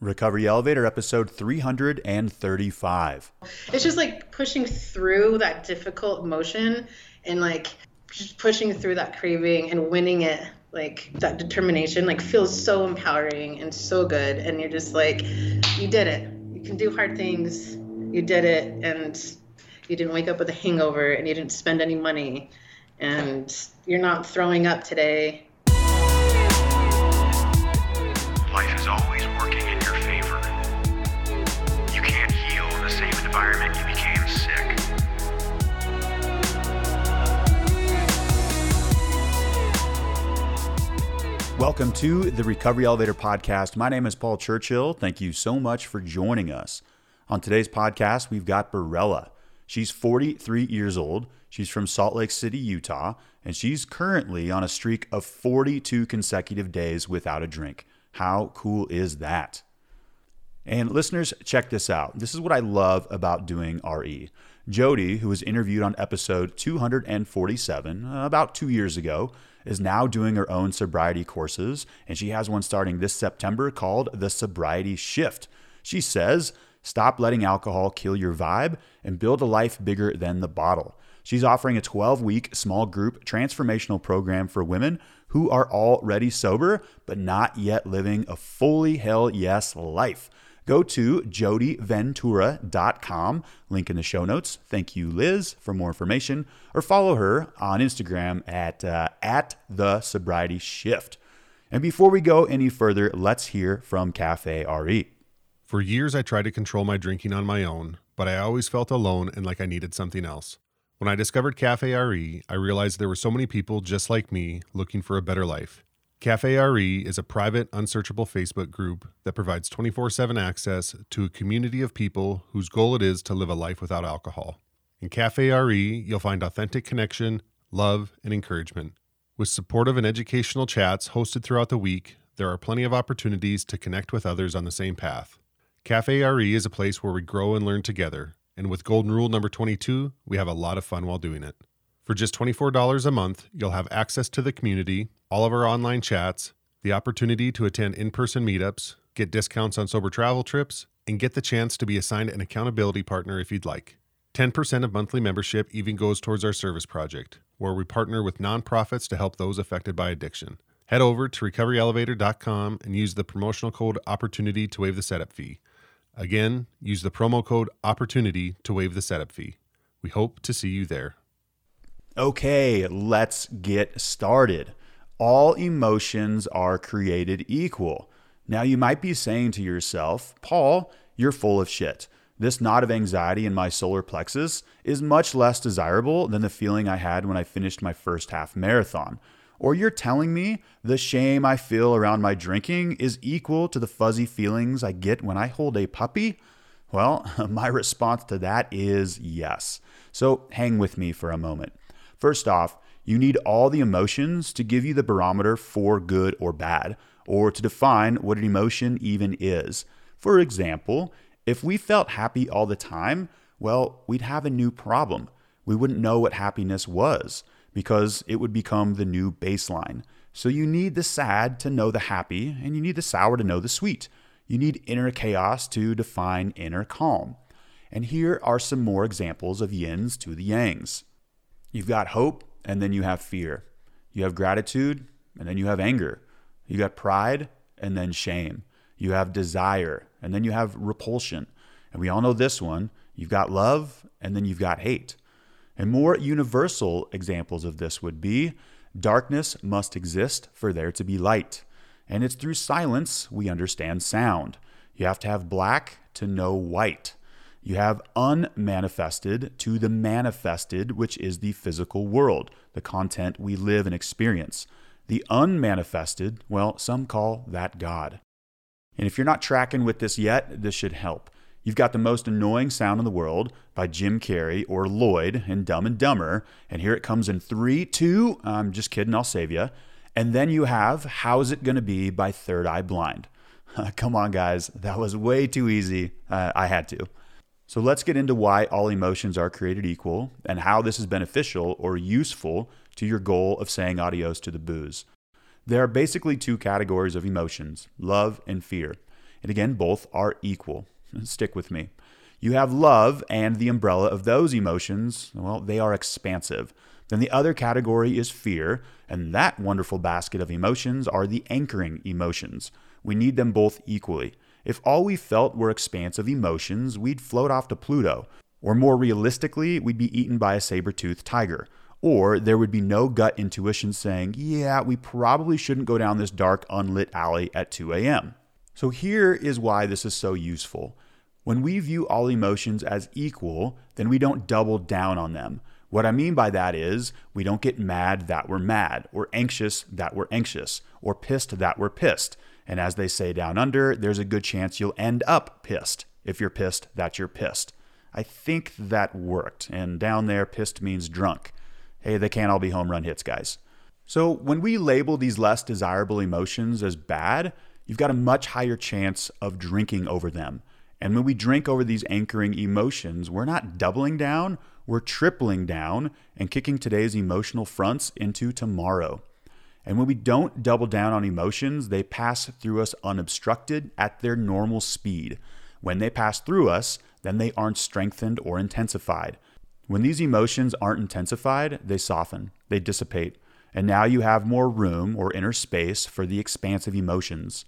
Recovery Elevator, episode 335. It's just like pushing through that difficult emotion and like just pushing through that craving and winning it. Like that determination, like feels so empowering and so good. And you're just like, you did it. You can do hard things. You did it. And you didn't wake up with a hangover and you didn't spend any money. And you're not throwing up today Life is always Welcome to the Recovery Elevator Podcast. My name is Paul Churchill. Thank you so much for joining us. On today's podcast, we've got Barela. She's 43 years old. She's from Salt Lake City, Utah, and she's currently on a streak of 42 consecutive days without a drink. How cool is that? And listeners, check this out. This is what I love about doing RE. Jody, who was interviewed on episode 247 uh, about two years ago, is now doing her own sobriety courses, and she has one starting this September called the Sobriety Shift. She says, Stop letting alcohol kill your vibe and build a life bigger than the bottle. She's offering a 12 week small group transformational program for women who are already sober but not yet living a fully hell yes life. Go to jodyventura.com, link in the show notes. Thank you, Liz, for more information, or follow her on Instagram at, uh, at the sobriety shift. And before we go any further, let's hear from Cafe RE. For years, I tried to control my drinking on my own, but I always felt alone and like I needed something else. When I discovered Cafe RE, I realized there were so many people just like me looking for a better life. Cafe RE is a private, unsearchable Facebook group that provides 24 7 access to a community of people whose goal it is to live a life without alcohol. In Cafe RE, you'll find authentic connection, love, and encouragement. With supportive and educational chats hosted throughout the week, there are plenty of opportunities to connect with others on the same path. Cafe RE is a place where we grow and learn together, and with Golden Rule number 22, we have a lot of fun while doing it. For just $24 a month, you'll have access to the community, all of our online chats, the opportunity to attend in person meetups, get discounts on sober travel trips, and get the chance to be assigned an accountability partner if you'd like. 10% of monthly membership even goes towards our service project, where we partner with nonprofits to help those affected by addiction. Head over to recoveryelevator.com and use the promotional code OPPORTUNITY to waive the setup fee. Again, use the promo code OPPORTUNITY to waive the setup fee. We hope to see you there. Okay, let's get started. All emotions are created equal. Now, you might be saying to yourself, Paul, you're full of shit. This knot of anxiety in my solar plexus is much less desirable than the feeling I had when I finished my first half marathon. Or you're telling me the shame I feel around my drinking is equal to the fuzzy feelings I get when I hold a puppy? Well, my response to that is yes. So hang with me for a moment. First off, you need all the emotions to give you the barometer for good or bad, or to define what an emotion even is. For example, if we felt happy all the time, well, we'd have a new problem. We wouldn't know what happiness was because it would become the new baseline. So you need the sad to know the happy, and you need the sour to know the sweet. You need inner chaos to define inner calm. And here are some more examples of yins to the yangs. You've got hope, and then you have fear. You have gratitude, and then you have anger. You got pride, and then shame. You have desire, and then you have repulsion. And we all know this one. You've got love, and then you've got hate. And more universal examples of this would be darkness must exist for there to be light. And it's through silence we understand sound. You have to have black to know white. You have unmanifested to the manifested, which is the physical world, the content we live and experience. The unmanifested, well, some call that God. And if you're not tracking with this yet, this should help. You've got the most annoying sound in the world by Jim Carrey or Lloyd in Dumb and Dumber. And here it comes in three, two, I'm just kidding, I'll save you. And then you have How's It Gonna Be by Third Eye Blind. Come on, guys, that was way too easy. Uh, I had to. So let's get into why all emotions are created equal and how this is beneficial or useful to your goal of saying adios to the booze. There are basically two categories of emotions love and fear. And again, both are equal. Stick with me. You have love and the umbrella of those emotions, well, they are expansive. Then the other category is fear, and that wonderful basket of emotions are the anchoring emotions. We need them both equally. If all we felt were expansive emotions, we'd float off to Pluto. Or more realistically, we'd be eaten by a saber toothed tiger. Or there would be no gut intuition saying, yeah, we probably shouldn't go down this dark, unlit alley at 2 a.m. So here is why this is so useful. When we view all emotions as equal, then we don't double down on them. What I mean by that is we don't get mad that we're mad, or anxious that we're anxious, or pissed that we're pissed. And as they say down under, there's a good chance you'll end up pissed. If you're pissed, that you're pissed. I think that worked. And down there, pissed means drunk. Hey, they can't all be home run hits, guys. So when we label these less desirable emotions as bad, you've got a much higher chance of drinking over them. And when we drink over these anchoring emotions, we're not doubling down, we're tripling down and kicking today's emotional fronts into tomorrow. And when we don't double down on emotions, they pass through us unobstructed at their normal speed. When they pass through us, then they aren't strengthened or intensified. When these emotions aren't intensified, they soften, they dissipate, and now you have more room or inner space for the expansive emotions.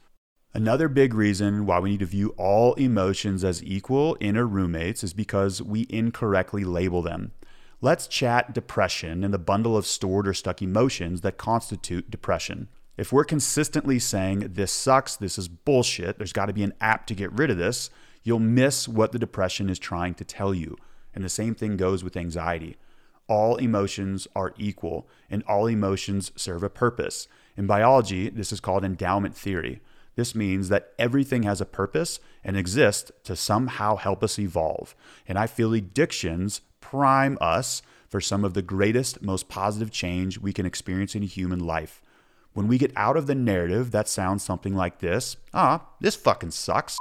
Another big reason why we need to view all emotions as equal in our roommates is because we incorrectly label them. Let's chat depression and the bundle of stored or stuck emotions that constitute depression. If we're consistently saying, this sucks, this is bullshit, there's got to be an app to get rid of this, you'll miss what the depression is trying to tell you. And the same thing goes with anxiety. All emotions are equal, and all emotions serve a purpose. In biology, this is called endowment theory. This means that everything has a purpose and exists to somehow help us evolve. And I feel addictions prime us for some of the greatest, most positive change we can experience in human life. When we get out of the narrative that sounds something like this ah, this fucking sucks,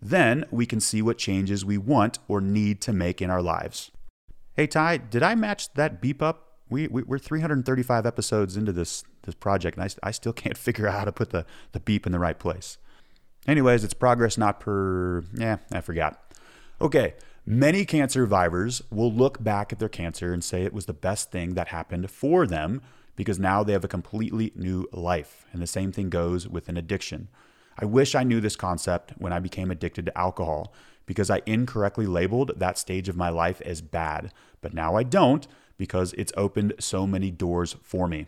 then we can see what changes we want or need to make in our lives. Hey, Ty, did I match that beep up? We, we, are 335 episodes into this this project, and I, I still can't figure out how to put the, the beep in the right place. Anyways, it's progress not per. Yeah, I forgot. Okay, many cancer survivors will look back at their cancer and say it was the best thing that happened for them because now they have a completely new life. And the same thing goes with an addiction. I wish I knew this concept when I became addicted to alcohol because I incorrectly labeled that stage of my life as bad. But now I don't because it's opened so many doors for me.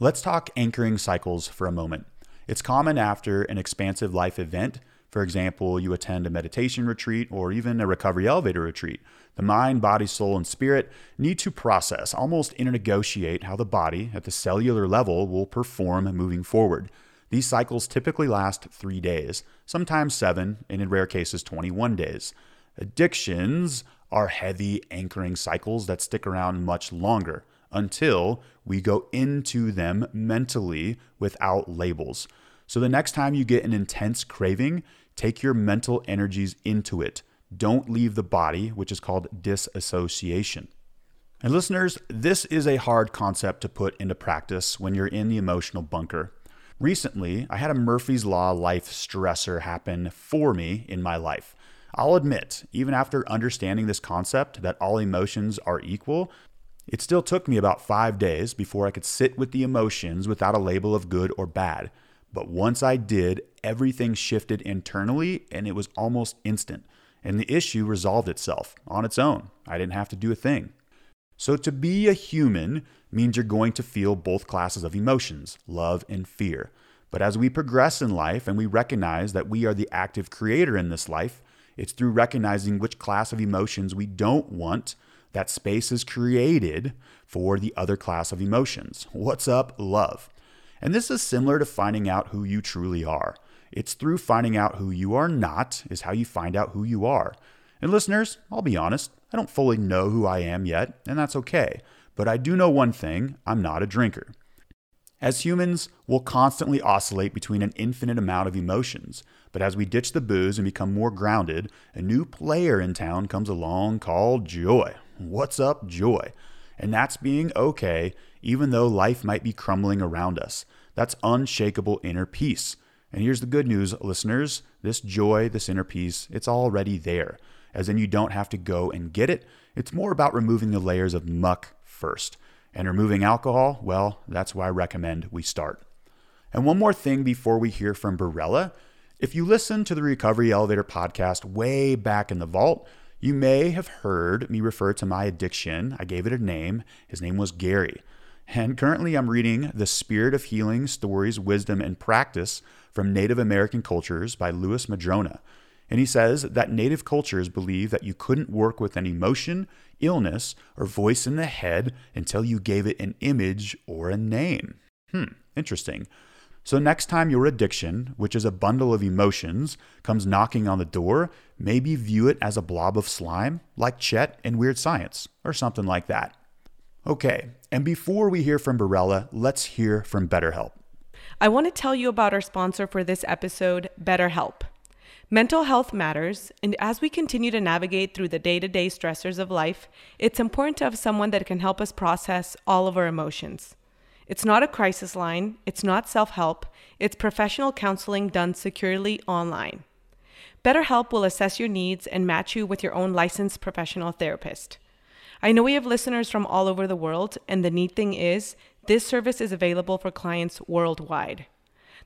Let's talk anchoring cycles for a moment. It's common after an expansive life event. For example, you attend a meditation retreat or even a recovery elevator retreat. The mind, body, soul, and spirit need to process, almost internegotiate how the body at the cellular level will perform moving forward. These cycles typically last three days, sometimes seven, and in rare cases, 21 days. Addictions are heavy anchoring cycles that stick around much longer until we go into them mentally without labels. So the next time you get an intense craving, take your mental energies into it. Don't leave the body, which is called disassociation. And listeners, this is a hard concept to put into practice when you're in the emotional bunker. Recently, I had a Murphy's Law life stressor happen for me in my life. I'll admit, even after understanding this concept that all emotions are equal, it still took me about five days before I could sit with the emotions without a label of good or bad. But once I did, everything shifted internally and it was almost instant. And the issue resolved itself on its own. I didn't have to do a thing. So, to be a human means you're going to feel both classes of emotions, love and fear. But as we progress in life and we recognize that we are the active creator in this life, it's through recognizing which class of emotions we don't want that space is created for the other class of emotions. What's up, love? And this is similar to finding out who you truly are. It's through finding out who you are not, is how you find out who you are. And listeners, I'll be honest, I don't fully know who I am yet, and that's okay. But I do know one thing I'm not a drinker. As humans, we'll constantly oscillate between an infinite amount of emotions. But as we ditch the booze and become more grounded, a new player in town comes along called joy. What's up, joy? And that's being okay, even though life might be crumbling around us. That's unshakable inner peace. And here's the good news, listeners this joy, this inner peace, it's already there. As in, you don't have to go and get it. It's more about removing the layers of muck first. And removing alcohol, well, that's why I recommend we start. And one more thing before we hear from Barela. If you listen to the Recovery Elevator podcast way back in the vault, you may have heard me refer to my addiction. I gave it a name. His name was Gary. And currently, I'm reading The Spirit of Healing Stories, Wisdom, and Practice from Native American Cultures by Lewis Madrona. And he says that Native cultures believe that you couldn't work with an emotion, illness, or voice in the head until you gave it an image or a name. Hmm, interesting. So, next time your addiction, which is a bundle of emotions, comes knocking on the door, maybe view it as a blob of slime, like Chet in Weird Science, or something like that. Okay, and before we hear from Barela, let's hear from BetterHelp. I want to tell you about our sponsor for this episode, BetterHelp. Mental health matters, and as we continue to navigate through the day to day stressors of life, it's important to have someone that can help us process all of our emotions. It's not a crisis line, it's not self help, it's professional counseling done securely online. BetterHelp will assess your needs and match you with your own licensed professional therapist. I know we have listeners from all over the world, and the neat thing is, this service is available for clients worldwide.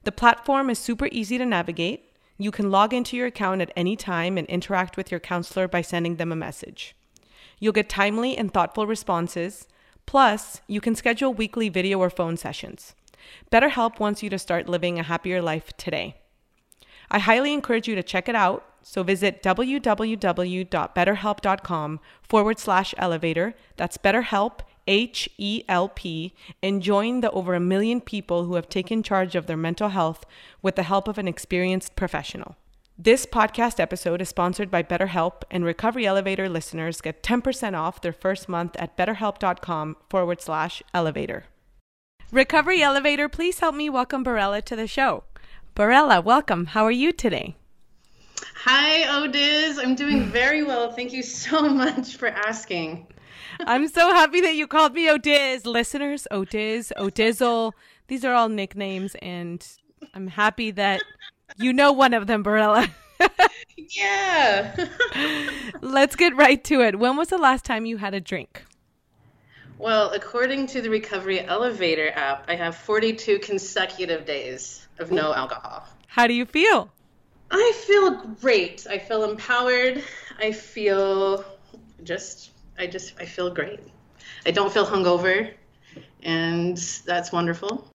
The platform is super easy to navigate. You can log into your account at any time and interact with your counselor by sending them a message. You'll get timely and thoughtful responses. Plus, you can schedule weekly video or phone sessions. BetterHelp wants you to start living a happier life today. I highly encourage you to check it out. So visit www.betterhelp.com forward slash elevator. That's BetterHelp, H E L P, and join the over a million people who have taken charge of their mental health with the help of an experienced professional. This podcast episode is sponsored by BetterHelp, and Recovery Elevator listeners get 10% off their first month at betterhelp.com forward slash elevator. Recovery Elevator, please help me welcome Barela to the show. Barela, welcome. How are you today? Hi, Odiz. I'm doing very well. Thank you so much for asking. I'm so happy that you called me Odiz. Listeners, Odiz, Odizzle, these are all nicknames, and I'm happy that you know one of them, Barela. yeah. Let's get right to it. When was the last time you had a drink? Well, according to the Recovery Elevator app, I have 42 consecutive days of no alcohol. How do you feel? I feel great. I feel empowered. I feel just, I just, I feel great. I don't feel hungover, and that's wonderful.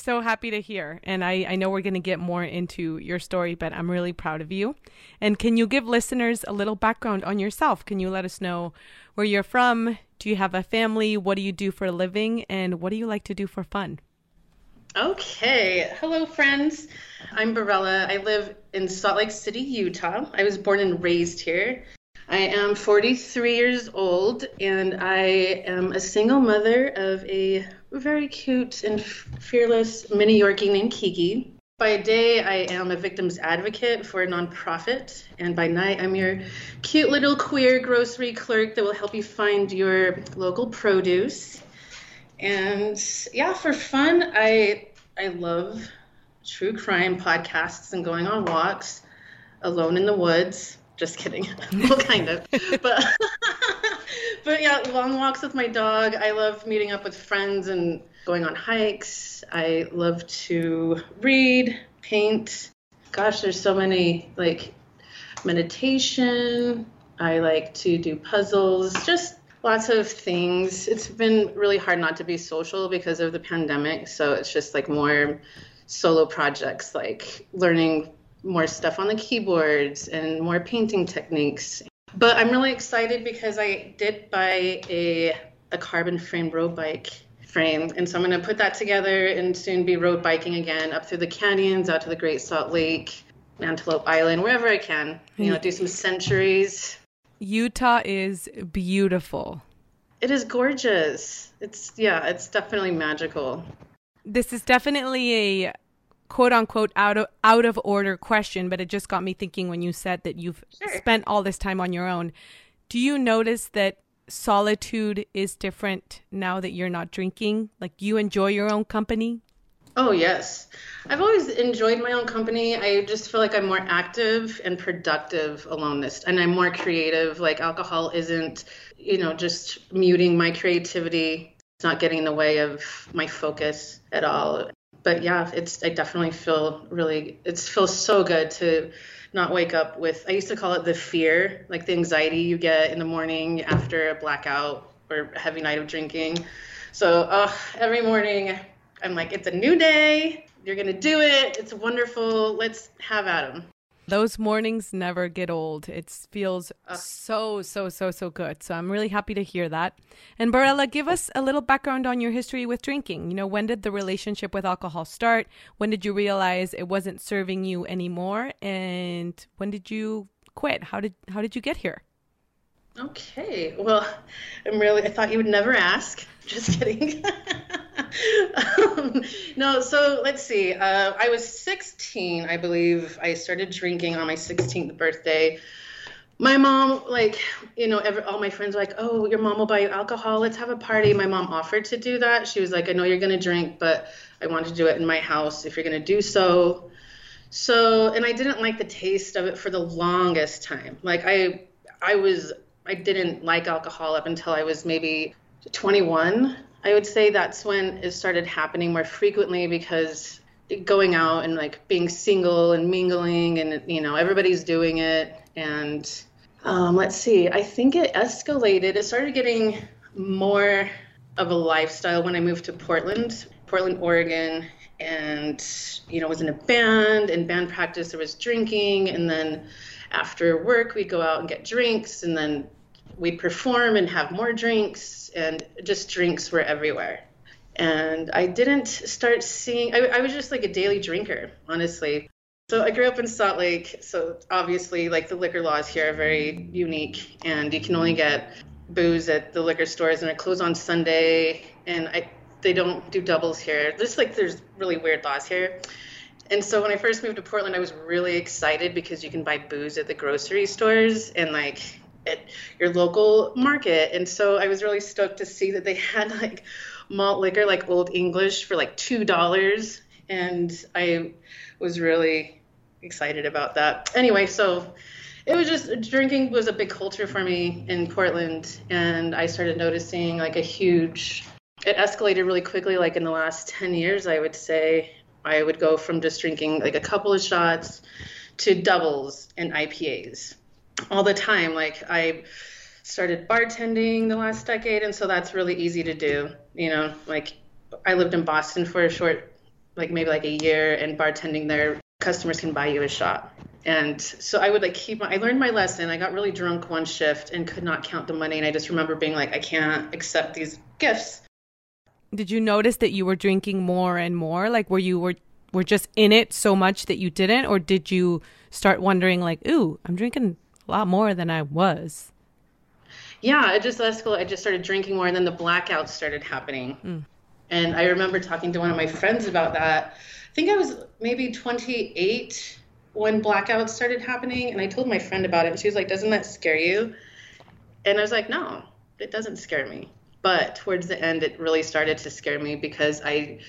So happy to hear. And I, I know we're going to get more into your story, but I'm really proud of you. And can you give listeners a little background on yourself? Can you let us know where you're from? Do you have a family? What do you do for a living? And what do you like to do for fun? Okay. Hello, friends. I'm Barela. I live in Salt Lake City, Utah. I was born and raised here. I am 43 years old and I am a single mother of a very cute and fearless mini Yorkie named Kiki. By day, I am a victim's advocate for a nonprofit, and by night, I'm your cute little queer grocery clerk that will help you find your local produce. And yeah, for fun, I I love true crime podcasts and going on walks alone in the woods. Just kidding. well, kind of. But but yeah, long walks with my dog. I love meeting up with friends and going on hikes. I love to read, paint. Gosh, there's so many like meditation. I like to do puzzles, just lots of things. It's been really hard not to be social because of the pandemic, so it's just like more solo projects like learning more stuff on the keyboards and more painting techniques. But I'm really excited because I did buy a a carbon frame road bike frame. And so I'm going to put that together and soon be road biking again up through the canyons, out to the Great Salt Lake, Antelope Island, wherever I can. You know, mm. do some centuries. Utah is beautiful. It is gorgeous. It's, yeah, it's definitely magical. This is definitely a quote unquote out of out of order question, but it just got me thinking when you said that you've Sure. spent all this time on your own. Do you notice that solitude is different now that you're not drinking? Like you enjoy your own company? Oh, yes. I've always enjoyed my own company. I just feel like I'm more active and productive alone this and I'm more creative. Like alcohol isn't, you know, just muting my creativity. It's not getting in the way of my focus at all. But yeah, it's I definitely feel really it feels so good to not wake up with I used to call it the fear, like the anxiety you get in the morning after a blackout or a heavy night of drinking. So uh, every morning I'm like, it's a new day. You're gonna do it. It's wonderful. Let's have them. Those mornings never get old. It feels so, so, so, so good. So I'm really happy to hear that. And Barela, give us a little background on your history with drinking. You know, when did the relationship with alcohol start? When did you realize it wasn't serving you anymore? And when did you quit? How did how did you get here? Okay. Well, I'm really, I thought you would never ask. Just kidding. um, no, so let's see. Uh, I was 16, I believe. I started drinking on my 16th birthday. My mom, like, you know, every, all my friends were like, oh, your mom will buy you alcohol. Let's have a party. My mom offered to do that. She was like, I know you're going to drink, but I want to do it in my house if you're going to do so. So, and I didn't like the taste of it for the longest time. Like, I, I was I didn't like alcohol up until I was maybe 21. I would say that's when it started happening more frequently because going out and like being single and mingling and you know everybody's doing it. And um, let's see i think it escalated. It started getting more of a lifestyle when i moved to portland portland oregon. And you know was in a band and band practice. There was drinking. And then after work we'd go out and get drinks. And then we'd perform and have more drinks and just drinks were everywhere. And i didn't start seeing I, I was just like a daily drinker honestly. So i grew up in salt lake so obviously like the liquor laws here are very unique and you can only get booze at the liquor stores and it closes on sunday and i they don't do doubles here. There's like there's really weird laws here. And so when I first moved to Portland, I was really excited because you can buy booze at the grocery stores and like at your local market. And so I was really stoked to see that they had like malt liquor, like Old English, for like two dollars, and I was really excited about that. Anyway, so it was just drinking was a big culture for me in Portland, and I started noticing like a huge. It escalated really quickly, like in the last 10 years, I would say. I would go from just drinking like a couple of shots to doubles and IPAs all the time. Like I started bartending the last decade, and so that's really easy to do. You know, like I lived in Boston for a short, like maybe like a year, and bartending there, customers can buy you a shot. And so I would like keep my, I learned my lesson. I got really drunk one shift and could not count the money. And I just remember being like, I can't accept these gifts did you notice that you were drinking more and more? Like, were you were were just in it so much that you didn't, or did you start wondering like, "Ooh, I'm drinking a lot more than I was"? Yeah, I just escalated. I just started drinking more, and then the blackouts started happening. Mm. And I remember talking to one of my friends about that. I think I was maybe 28 when blackouts started happening, and I told my friend about it, and she was like, "Doesn't that scare you?" And I was like, "No, it doesn't scare me." But towards the end, it really started to scare me because I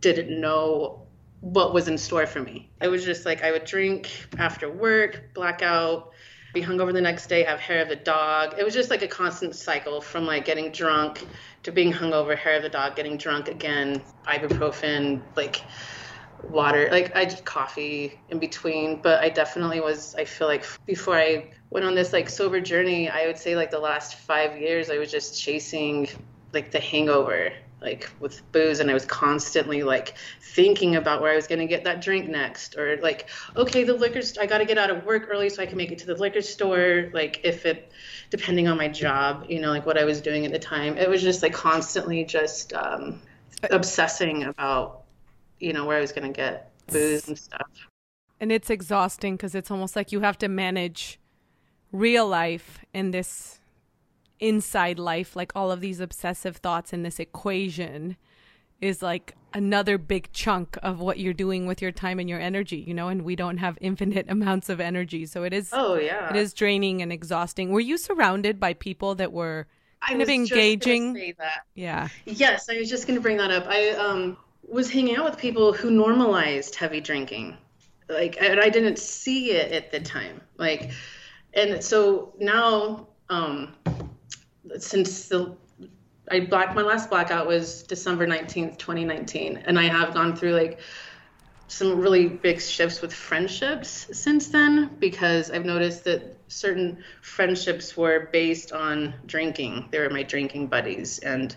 didn't know what was in store for me. I was just like, I would drink after work, blackout, be hungover the next day, have hair of the dog. It was just like a constant cycle from like getting drunk to being hungover, hair of the dog, getting drunk again, ibuprofen, like water, like I just coffee in between. But I definitely was, I feel like before I went on this like sober journey, I would say like the last five years, I was just chasing like the hangover like with booze and I was constantly like thinking about where I was going to get that drink next or like okay the liquor st- I got to get out of work early so I can make it to the liquor store like if it depending on my job you know like what I was doing at the time. It was just like constantly just um, obsessing about you know where I was going to get booze and stuff. And it's exhausting because it's almost like you have to manage real life in this inside life, like all of these obsessive thoughts in this equation is like another big chunk of what you're doing with your time and your energy, you know, and we don't have infinite amounts of energy. So it is Oh yeah. It is draining and exhausting. Were you surrounded by people that were kind of engaging? Yeah. Yes, I was just going to bring that up. I um was hanging out with people who normalized heavy drinking. Like, and I didn't see it at the time. Like, and so now, um, since the I black my last blackout was December 19th, 2019, and I have gone through like some really big shifts with friendships since then because I've noticed that certain friendships were based on drinking. They were my drinking buddies and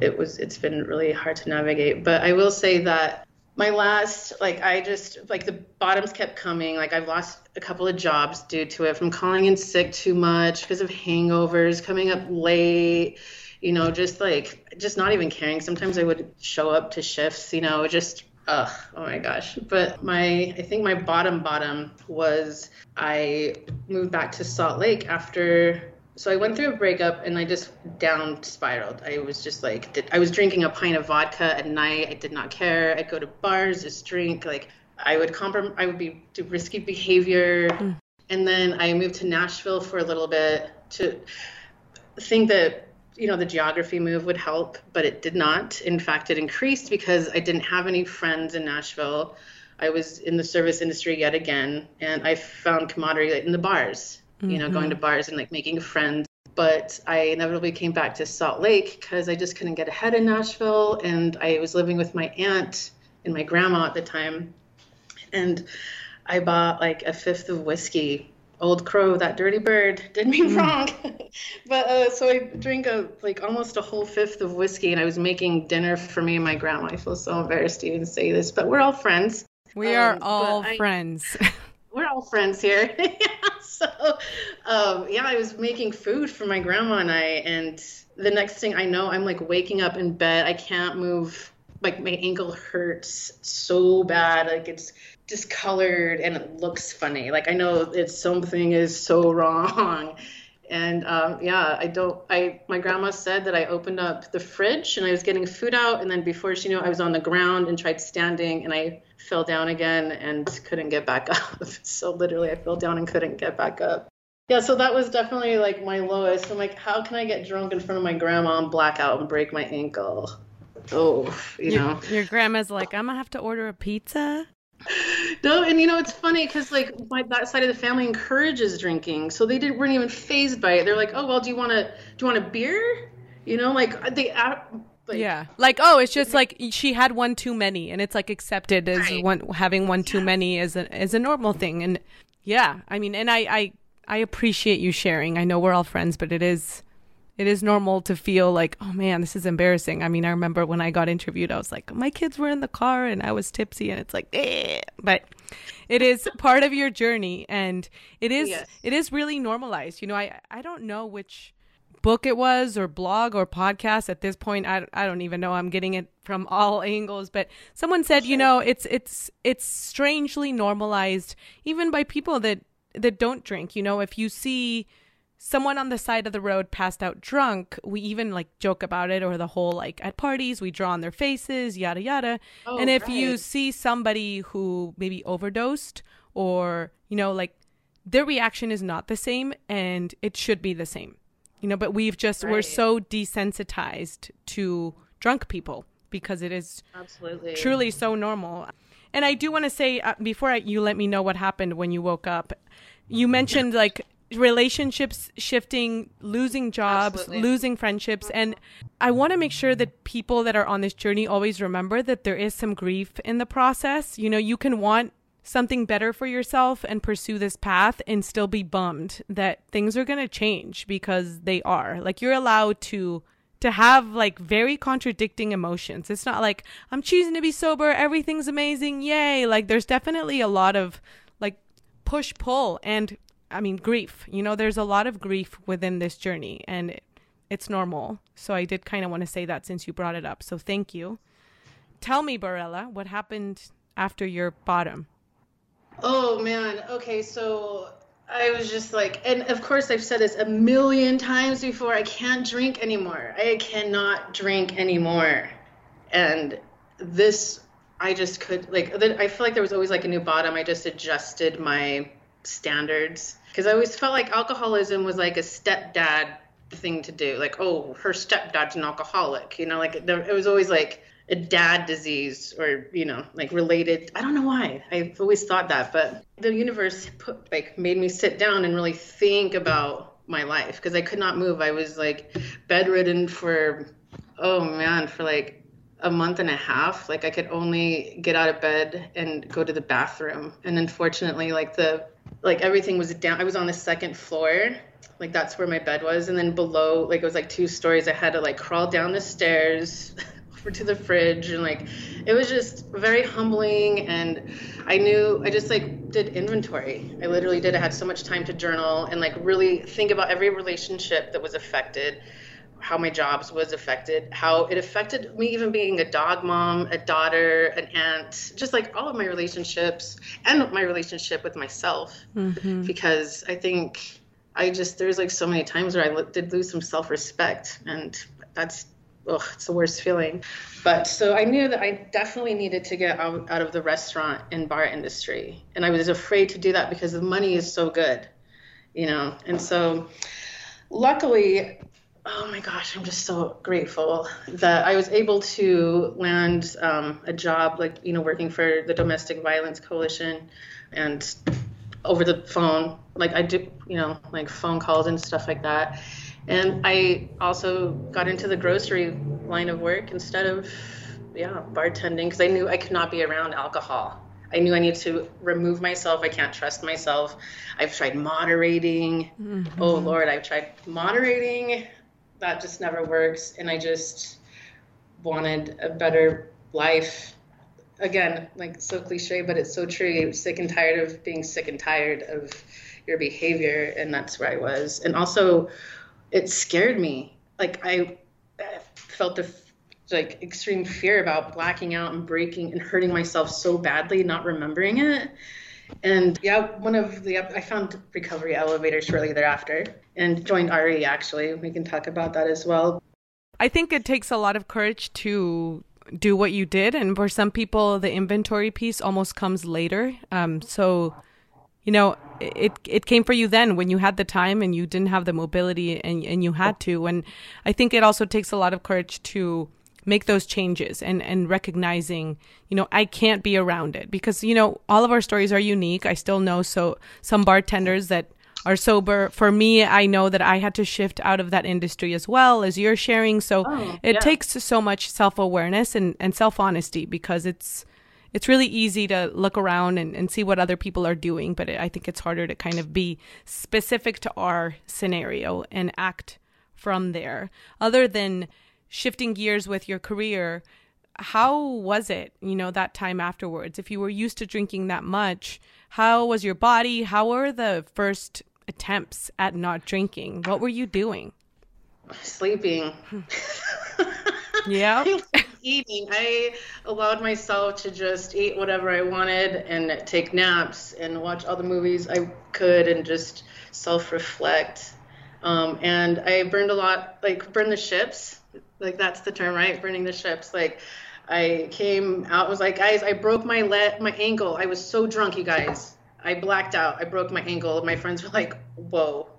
it was it's been really hard to navigate. But I will say that my last like I just like the bottoms kept coming. Like I've lost a couple of jobs due to it from calling in sick too much because of hangovers, coming up late, you know, just like just not even caring. Sometimes I would show up to shifts, you know, just Ugh, oh my gosh. But my, I think my bottom bottom was I moved back to Salt Lake after, so I went through a breakup and I just down spiraled. I was just like, did, I was drinking a pint of vodka at night. I did not care. I'd go to bars, just drink. Like I would comprom, I would be do risky behavior. Mm. And then I moved to Nashville for a little bit to think that you know the geography move would help but it did not in fact it increased because i didn't have any friends in nashville i was in the service industry yet again and i found camaraderie in the bars mm-hmm. you know going to mm-hmm. bars and like making friends but i inevitably came back to salt lake because i just couldn't get ahead in nashville and i was living with my aunt and my grandma at the time and i bought like a fifth of whiskey old crow, that dirty bird, did me mm. wrong. but uh, so I drink a like almost a whole fifth of whiskey, and I was making dinner for me and my grandma. I feel so embarrassed to even say this, but we're all friends. We um, are all friends. we're all friends here. so um, yeah, I was making food for my grandma and I, and the next thing I know, I'm like waking up in bed. I can't move. Like my ankle hurts so bad. Like it's discolored and it looks funny. Like I know it's something is so wrong. And um, yeah, I don't. I my grandma said that I opened up the fridge and I was getting food out, and then before she knew, I was on the ground and tried standing, and I fell down again and couldn't get back up. so literally, I fell down and couldn't get back up. Yeah, so that was definitely like my lowest. I'm like, how can I get drunk in front of my grandma and black out and break my ankle? Oh, you your, know. Your grandma's like, I'm gonna have to order a pizza no, and you know it's funny because like my that side of the family encourages drinking, so they didn't weren't even phased by it. They're like, oh well, do you want to do you want a beer? You know, like they. Like, yeah, like oh, it's just like she had one too many, and it's like accepted as right. one having one too many is a is a normal thing, and yeah, I mean, and I I I appreciate you sharing. I know we're all friends, but it is it is normal to feel like, oh man, this is embarrassing. I mean, I remember when I got interviewed, I was like, my kids were in the car and I was tipsy, and it's like, eh. but it is part of your journey, and it is yes. it is really normalized. You know, I I don't know which book it was or blog or podcast at this point I, I don't even know i'm getting it from all angles but someone said you know it's it's it's strangely normalized even by people that that don't drink you know if you see someone on the side of the road passed out drunk, we even like joke about it or the whole like at parties we draw on their faces, yada yada. Oh, and if right. you see somebody who maybe overdosed or, you know, like their reaction is not the same and it should be the same. You know, but we've just right. we're so desensitized to drunk people because it is absolutely truly so normal. And I do want to say uh, before I, you let me know what happened when you woke up, you mentioned like relationships shifting, losing jobs, Absolutely. losing friendships. And I want to make sure that people that are on this journey always remember that there is some grief in the process. You know, you can want something better for yourself and pursue this path and still be bummed that things are going to change because they are. Like you're allowed to to have like very contradicting emotions. It's not like I'm choosing to be sober, everything's amazing, yay. Like there's definitely a lot of like push pull and I mean, grief. You know, there's a lot of grief within this journey, and it, it's normal. So I did kind of want to say that since you brought it up. So thank you. Tell me, Barela, what happened after your bottom? Oh man. Okay, so I was just like, and of course I've said this a million times before. I can't drink anymore. I cannot drink anymore, and this I just could like. I feel like there was always like a new bottom. I just adjusted my standards because I always felt like alcoholism was like a stepdad thing to do. Like, oh, her stepdad's an alcoholic. You know, like it was always like a dad disease or you know like related. I don't know why. I've always thought that but the universe put like made me sit down and really think about my life because i could not move. I was like bedridden for oh man for like a month and a half. Like i could only get out of bed and go to the bathroom. And unfortunately like the like everything was down. I was on the second floor. Like that's where my bed was. And then below like it was like two stories. I had to like crawl down the stairs to the fridge and like it was just very humbling and i knew i just like did inventory. I literally did. I had so much time to journal and like really think about every relationship that was affected how my jobs was affected how it affected me even being a dog mom a daughter an aunt just like all of my relationships and my relationship with myself. Mm-hmm. because i think I just there's like so many times where I did lose some self-respect, and that's ugh, it's the worst feeling. But so I knew that I definitely needed to get out, out of the restaurant and bar industry, and I was afraid to do that because the money is so good, you know. And so, luckily, oh my gosh, I'm just so grateful that I was able to land um, a job, like you know, working for the Domestic Violence Coalition, and over the phone. Like I do, you know, like phone calls and stuff like that. And I also got into the grocery line of work instead of, yeah, bartending because I knew I could not be around alcohol. I knew I needed to remove myself. I can't trust myself. I've tried moderating. Mm-hmm. Oh Lord, I've tried moderating. That just never works. And I just wanted a better life again, like so cliche, but it's so true. You're sick and tired of being sick and tired of your behavior, and that's where I was. And also, it scared me. Like I, felt the like extreme fear about blacking out and breaking and hurting myself so badly, not remembering it. And yeah, one of the I found recovery elevators shortly thereafter and joined RE. Actually, we can talk about that as well. I think it takes a lot of courage to do what you did. And for some people, the inventory piece almost comes later. Um, so, you know, it it came for you then when you had the time and you didn't have the mobility and and you had to. And I think it also takes a lot of courage to make those changes and and recognizing you know I can't be around it because you know all of our stories are unique I still know so some bartenders that are sober. For me, I know that I had to shift out of that industry as well as you're sharing. So oh, it yeah. takes so much self awareness and, and self honesty because it's it's really easy to look around and, and see what other people are doing, but I think it's harder to kind of be specific to our scenario and act from there. Other than shifting gears with your career, how was it, you know, that time afterwards? If you were used to drinking that much, how was your body? How were the first attempts at not drinking. What were you doing? Sleeping. Hmm. yeah. eating. I allowed myself to just eat whatever I wanted and take naps and watch all the movies I could and just self reflect. Um, and I burned a lot, like, burn the ships. Like, that's the term, right? Burning the ships. Like, I came out, was like, guys, I broke my leg, my ankle. I was so drunk, you guys. I blacked out. I broke my ankle. My friends were like, "Whoa."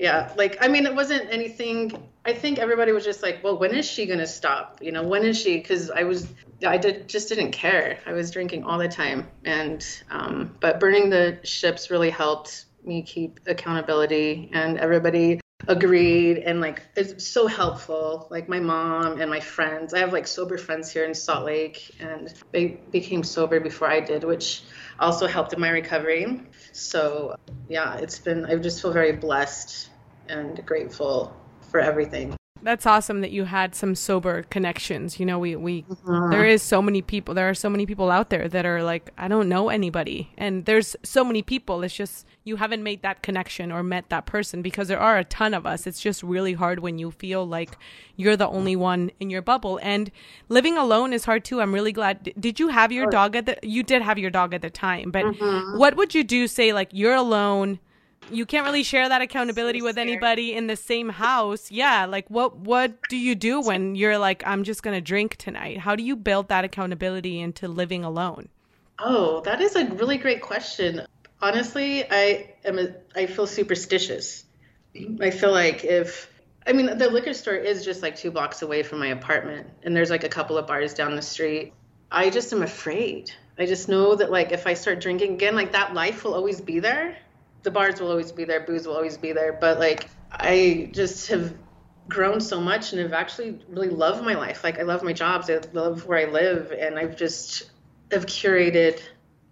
Yeah, like I mean, it wasn't anything. I think everybody was just like, "Well, when is she gonna stop? You know, when is she?" Because I was, I did just didn't care. I was drinking all the time, and um, but burning the ships really helped me keep accountability, and everybody agreed and like it's so helpful like my mom and my friends i have like sober friends here in salt lake and they became sober before i did which also helped in my recovery. So, yeah, it's been, I just feel very blessed and grateful for everything that's awesome that you had some sober connections. You know, we we mm-hmm. there is so many people. There are so many people out there that are like, I don't know anybody, and there's so many people. It's just you haven't made that connection or met that person because there are a ton of us. It's just really hard when you feel like you're the only one in your bubble. And living alone is hard too. I'm really glad. Did you have your dog at the? You did have your dog at the time, but mm-hmm. what would you do? Say like you're alone you can't really share that accountability with anybody in the same house. Yeah, like what what do you do when you're like I'm just going to drink tonight? How do you build that accountability into living alone? Oh, that is a really great question. Honestly, I am a, I feel superstitious. I feel like if I mean, the liquor store is just like two blocks away from my apartment, and there's like a couple of bars down the street. I just am afraid. I just know that like if I start drinking again, like that life will always be there. The bars will always be there, booze will always be there, but like I just have grown so much and have actually really loved my life. Like I love my jobs, I love where I live, and I've just have curated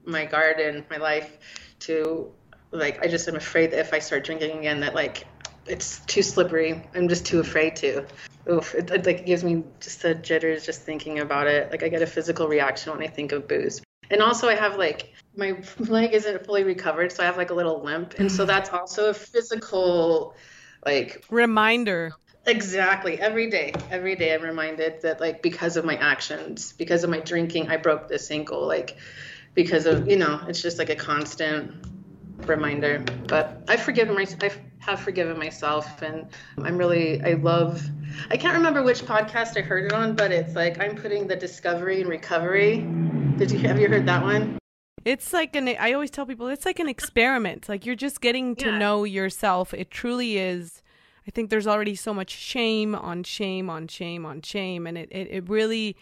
my garden, my life to like I just am afraid that if I start drinking again that like it's too slippery. I'm just too afraid to. Oof, it, it like gives me just the jitters just thinking about it. Like I get a physical reaction when I think of booze. And also I have like my leg isn't fully recovered, so I have like a little limp. And so mm. that's also a physical like Reminder. Exactly. Every day, every day I'm reminded that like because of my actions, because of my drinking, I broke this ankle. Like because of you know, it's just like a constant reminder. But I've forgiven myself. I have forgiven myself, and I'm really. I love. I can't remember which podcast I heard it on, but it's like I'm putting the discovery and recovery. Did you have you heard that one? It's like an I always tell people it's like an experiment. Like you're just getting to Yeah. know yourself. It truly is. I think there's already so much shame on shame on shame on shame and it it, it really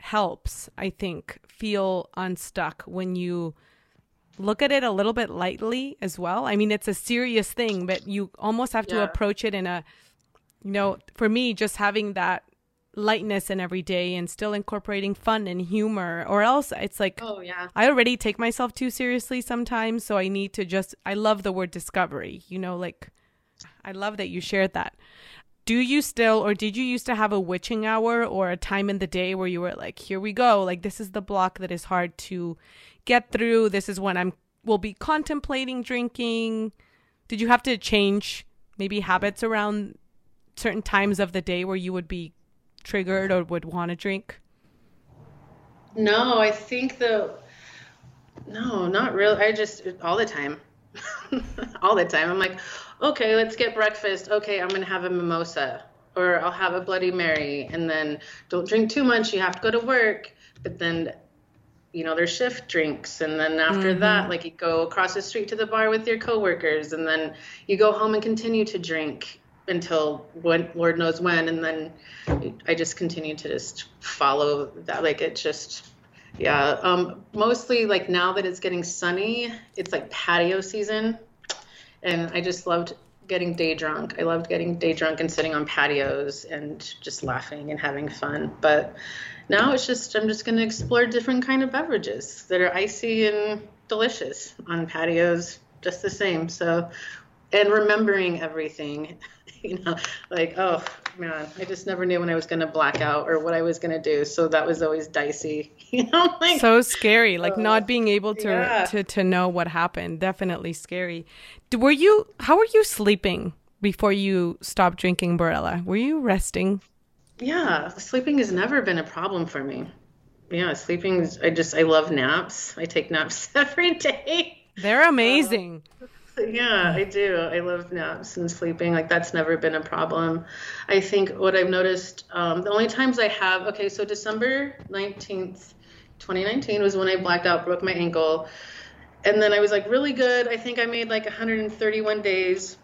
helps, I think, feel unstuck when you look at it a little bit lightly as well. I mean, it's a serious thing, but you almost have to approach it in a you know, for me just having that lightness in every day and still incorporating fun and humor or else it's like Oh yeah. I already take myself too seriously sometimes, so I need to just I love the word discovery. You know, like I love that you shared that. Do you still or did you used to have a witching hour or a time in the day where you were like, here we go, like this is the block that is hard to get through. This is when I'm will be contemplating drinking. Did you have to change maybe habits around certain times of the day where you would be triggered or would want to drink? No, I think the no, not really. I just all the time, all the time. I'm like, okay, let's get breakfast. Okay, I'm gonna have a mimosa, or I'll have a Bloody Mary, and then don't drink too much. You have to go to work, but then. You know, there's shift drinks, and then after mm-hmm. that, like you go across the street to the bar with your coworkers, and then you go home and continue to drink until when Lord knows when, and then I just continue to just follow that. Like it just, yeah. Um, mostly like now that it's getting sunny, it's like patio season, and I just loved getting day drunk. I loved getting day drunk and sitting on patios and just laughing and having fun. But now it's just I'm just gonna explore different kind of beverages that are icy and delicious on patios, just the same. So, and remembering everything, you know, like oh man, I just never knew when I was gonna black out or what I was gonna do. So that was always dicey, you know, like so scary like uh, not being able to yeah. to to know what happened definitely scary were you how were you sleeping before you stopped drinking Barela were you resting Yeah, sleeping has never been a problem for me. Yeah, sleeping is, I just, I love naps. I take naps every day. they're uh, amazing Yeah, I do. I love naps and sleeping. Like, that's never been a problem. I think what I've noticed, um, the only times I have, okay, so December 19th, 2019 was when I blacked out, broke my ankle. And then I was like really good. I think I made like 131 days,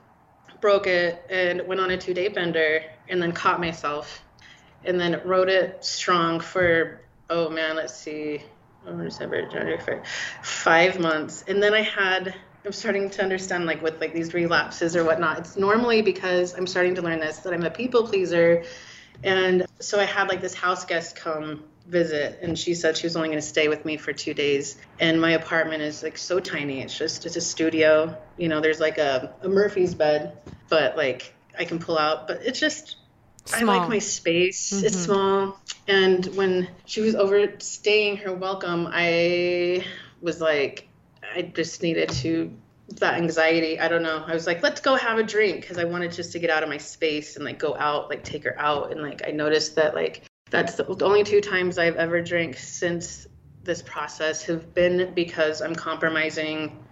broke it, and went on a two day bender, and then caught myself and then rode it strong for oh man let's see oh, december january five months and then i had i'm starting to understand like with like these relapses or whatnot. It's normally because i'm starting to learn this that i'm a people pleaser. And so i had like this house guest come visit and she said she was only going to stay with me for two days. And my apartment is like so tiny. It's just it's a studio. You know there's like a, a murphy's bed but like i can pull out. But it's just I like my space. It's mm-hmm. small. And when she was overstaying her welcome, I was like, I just needed to, that anxiety. I don't know. I was like, let's go have a drink because I wanted just to get out of my space and like go out, like take her out. And like, I noticed that like, that's the, only two times I've ever drank since this process have been because I'm compromising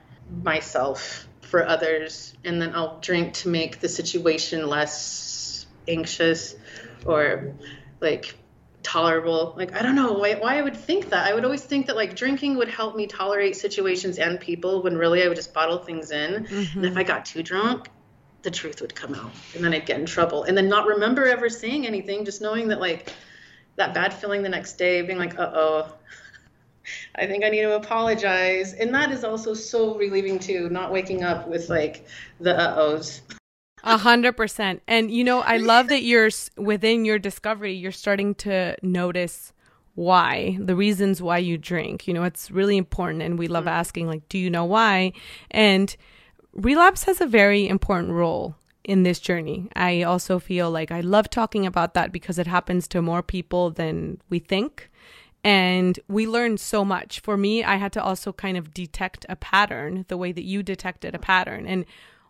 myself for others. And then I'll drink to make the situation less anxious or like tolerable. Like I don't know why, why I would think that. I would always think that like drinking would help me tolerate situations and people when really I would just bottle things in. And if I got too drunk, the truth would come out and then I'd get in trouble and then not remember ever saying anything, just knowing that like that bad feeling the next day, being like, uh oh, I think I need to apologize. And that is also so relieving too, not waking up with like the uh ohs. A hundred percent. And you know, I love that you're within your discovery, you're starting to notice why, the reasons why you drink. You know, it's really important. And we love mm-hmm. asking, like, do you know why? And relapse has a very important role in this journey. I also feel like I love talking about that because it happens to more people than we think. And we learn so much. For me, I had to also kind of detect a pattern the way that you detected a pattern. And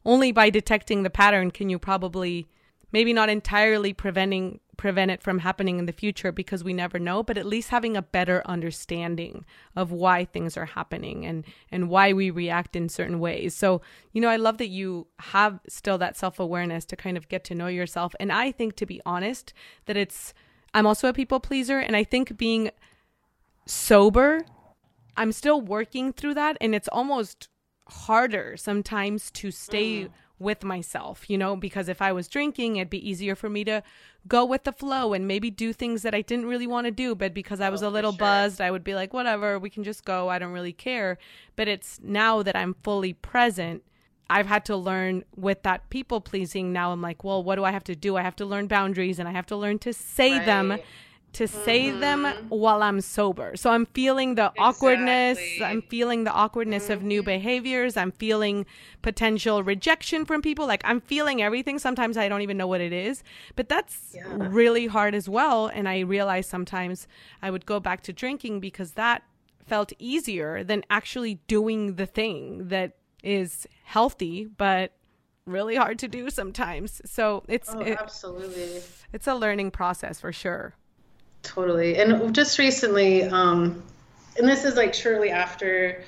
only by detecting the pattern can you probably maybe not entirely preventing prevent it from happening in the future because we never know but at least having a better understanding of why things are happening and and why we react in certain ways. So you know i love that you have still that self-awareness to kind of get to know yourself. And i think to be honest that it's i'm also a people pleaser and i think being sober i'm still working through that and it's almost harder sometimes to stay mm. with myself, you know, because if I was drinking, it'd be easier for me to go with the flow and maybe do things that I didn't really want to do. But because I was oh, a little buzzed, I would be like, whatever, we can just go. I don't really care. But it's now that I'm fully present, I've had to learn with that people pleasing. Now I'm like, well, what do I have to do? I have to learn boundaries and I have to learn to say them Right. To say them mm-hmm. while I'm sober. So I'm feeling the awkwardness. I'm feeling the awkwardness of new mm-hmm. behaviors. I'm feeling potential rejection from people. Like I'm feeling everything. Sometimes I don't even know what it is, but that's Yeah. really hard as well. And I realize sometimes I would go back to drinking because that felt easier than actually doing the thing that is healthy, but really hard to do sometimes. So it's Oh, it- absolutely. it's a learning process for sure. Totally. And just recently, um, and this is like shortly after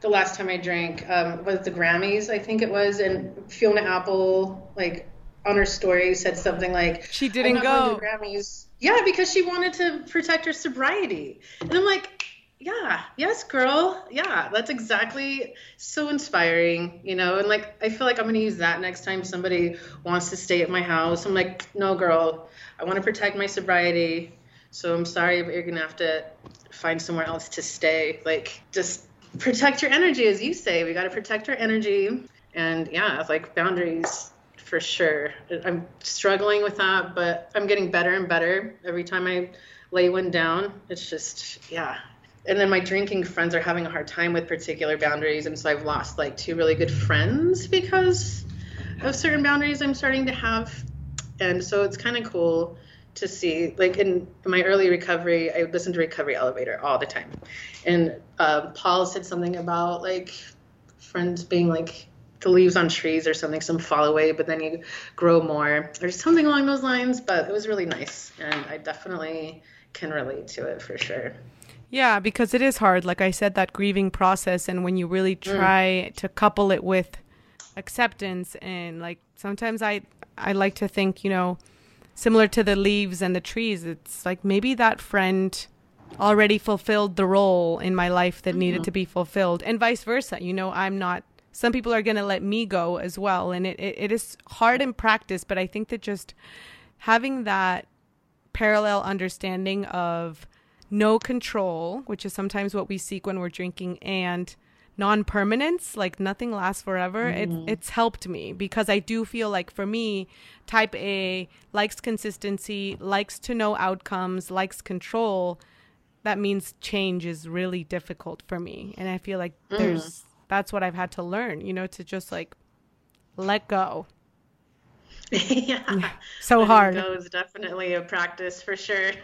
the last time I drank, um, was the Grammys, I think it was, and Fiona Apple, like on her story, said something like, She didn't not going to go. the Grammys. Yeah, because she wanted to protect her sobriety. And I'm like, yeah, yes, girl. Yeah, that's exactly so inspiring, you know. And like, I feel like I'm going to use that next time somebody wants to stay at my house. I'm like, no, girl, I want to protect my sobriety. So I'm sorry, but you're to have to find somewhere else to stay. Like, just protect your energy, as you say. We got to protect our energy. And yeah, like boundaries for sure. I'm struggling with that, but I'm getting better and better every time I lay one down. It's just, yeah. And then my drinking friends are having a hard time with particular boundaries. And so I've lost like two really good friends because of certain boundaries I'm starting to have. And so it's kind of cool to see. Like in my early recovery, I listened to Recovery Elevator all the time. And uh, Paul said something about like friends being like the leaves on trees or something, some fall away, but then you grow more, or something along those lines. But it was really nice, and I definitely can relate to it for sure. Yeah, because it is hard. Like I said, that grieving process, and when you really Mm. try to couple it with acceptance, and like sometimes I I like to think, you know, similar to the leaves and the trees, it's like maybe that friend already fulfilled the role in my life that needed mm-hmm. to be fulfilled, and vice versa. You know, I'm not. Some people are going to let me go as well, and it, it, it is hard in practice. But I think that just having that parallel understanding of no control, which is sometimes what we seek when we're drinking, and non permanence, like nothing lasts forever, it, mm-hmm. it's helped me because I do feel like for me, type A likes consistency, likes to know outcomes, likes control. That means change is really difficult for me. And I feel like mm. there's that's what I've had to learn, you know, to just like let go. yeah, So hard. Go is definitely a practice for sure.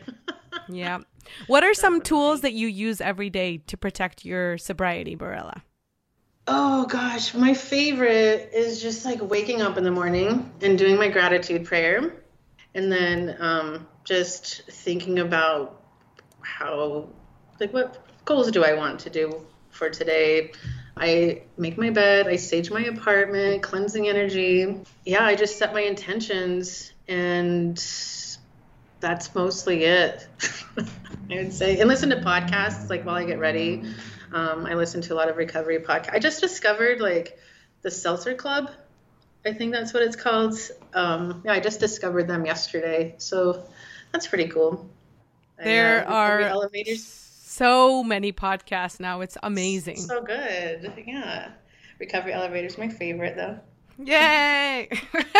Yeah. What are some tools that you use every day to protect your sobriety, Barela? Oh gosh, my favorite is just like waking up in the morning and doing my gratitude prayer, and then um, just thinking about how, like, what goals do I want to do for today. I make my bed, I sage my apartment, cleansing energy. Yeah, I just set my intentions, and that's mostly it. I would say, and listen to podcasts like while I get ready. Um, I listen to a lot of recovery podcasts. I just discovered like the Seltzer Club I think that's what it's called. Um, yeah, I just discovered them yesterday, so that's pretty cool. And, There uh, are elevators. So many podcasts now. It's amazing. So good. Yeah. Recovery Elevator is my favorite though. Yay!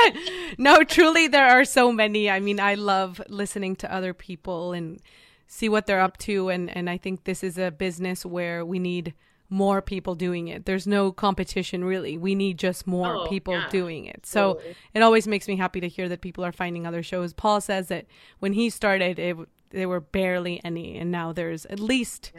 no, truly, there are so many. I mean, I love listening to other people and see what they're up to. And, and I think this is a business where we need more people doing it. There's no competition, really. We need just more Oh, people yeah. doing it. So Totally. it always makes me happy to hear that people are finding other shows. Paul says that when he started, it, there were barely any, and now there's at least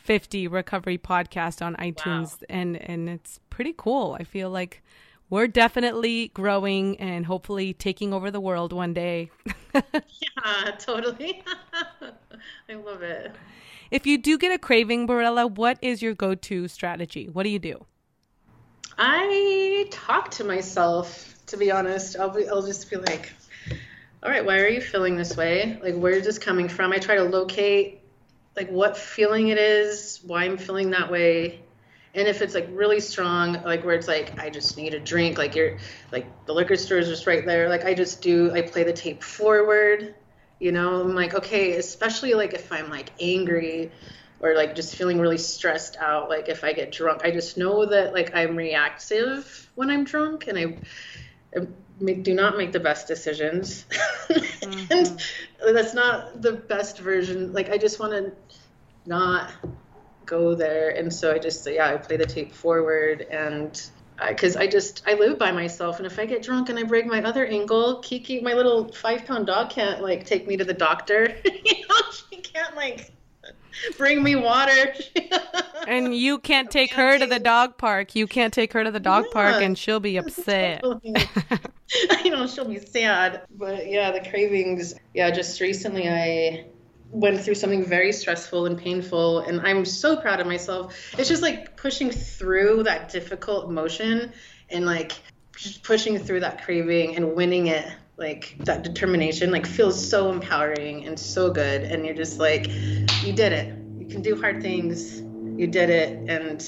50 recovery podcasts on iTunes, and and it's pretty cool. I feel like we're definitely growing and hopefully taking over the world one day. Yeah, totally. I love it. if you do get a craving, Barela, what is your go-to strategy? What do you do? I talk to myself, to be honest. I'll be, I'll just be like, all right, why are you feeling this way? Like, where's this coming from? I try to locate, like, what feeling it is, why I'm feeling that way. And if it's like really strong, like where it's like, I just need a drink, like you're, like the liquor store is just right there. Like, I just do, I play the tape forward, you know? I'm like, okay, especially like if I'm like angry or like just feeling really stressed out like if i get drunk i just know that like i'm reactive when i'm drunk and i, I make, do not make the best decisions. And mm-hmm. that's not the best version. Like i just want to not go there. And so i just yeah i play the tape forward and because I, just I live by myself, and if I get drunk and I break my other ankle, Kiki, my little five pound dog, can't like take me to the doctor. you know, she can't like bring me water. And you can't take her to the dog park. You can't take her to the dog park, and she'll be upset. I know she'll be sad, but yeah, the cravings. Yeah, just recently I went through something very stressful and painful, and I'm so proud of myself. It's just like pushing through that difficult emotion and like just pushing through that craving and winning it. Like that determination, like feels so empowering and so good, and you're just like, you did it. You can do hard things. You did it, and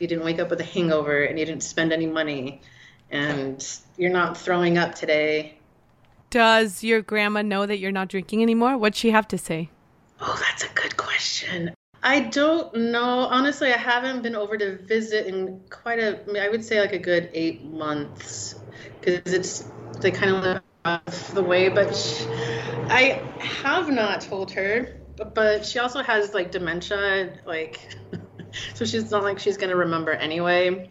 you didn't wake up with a hangover, and you didn't spend any money and you're not throwing up today. Does your grandma know that you're not drinking anymore? What'd she have to say? Oh, that's a good question. I don't know. Honestly, I haven't been over to visit in quite a, I, would say like a good eight months because it's, they kind of live off the way. But sh I have not told her, but, she also has like dementia, like, so she's not like she's going to remember anyway.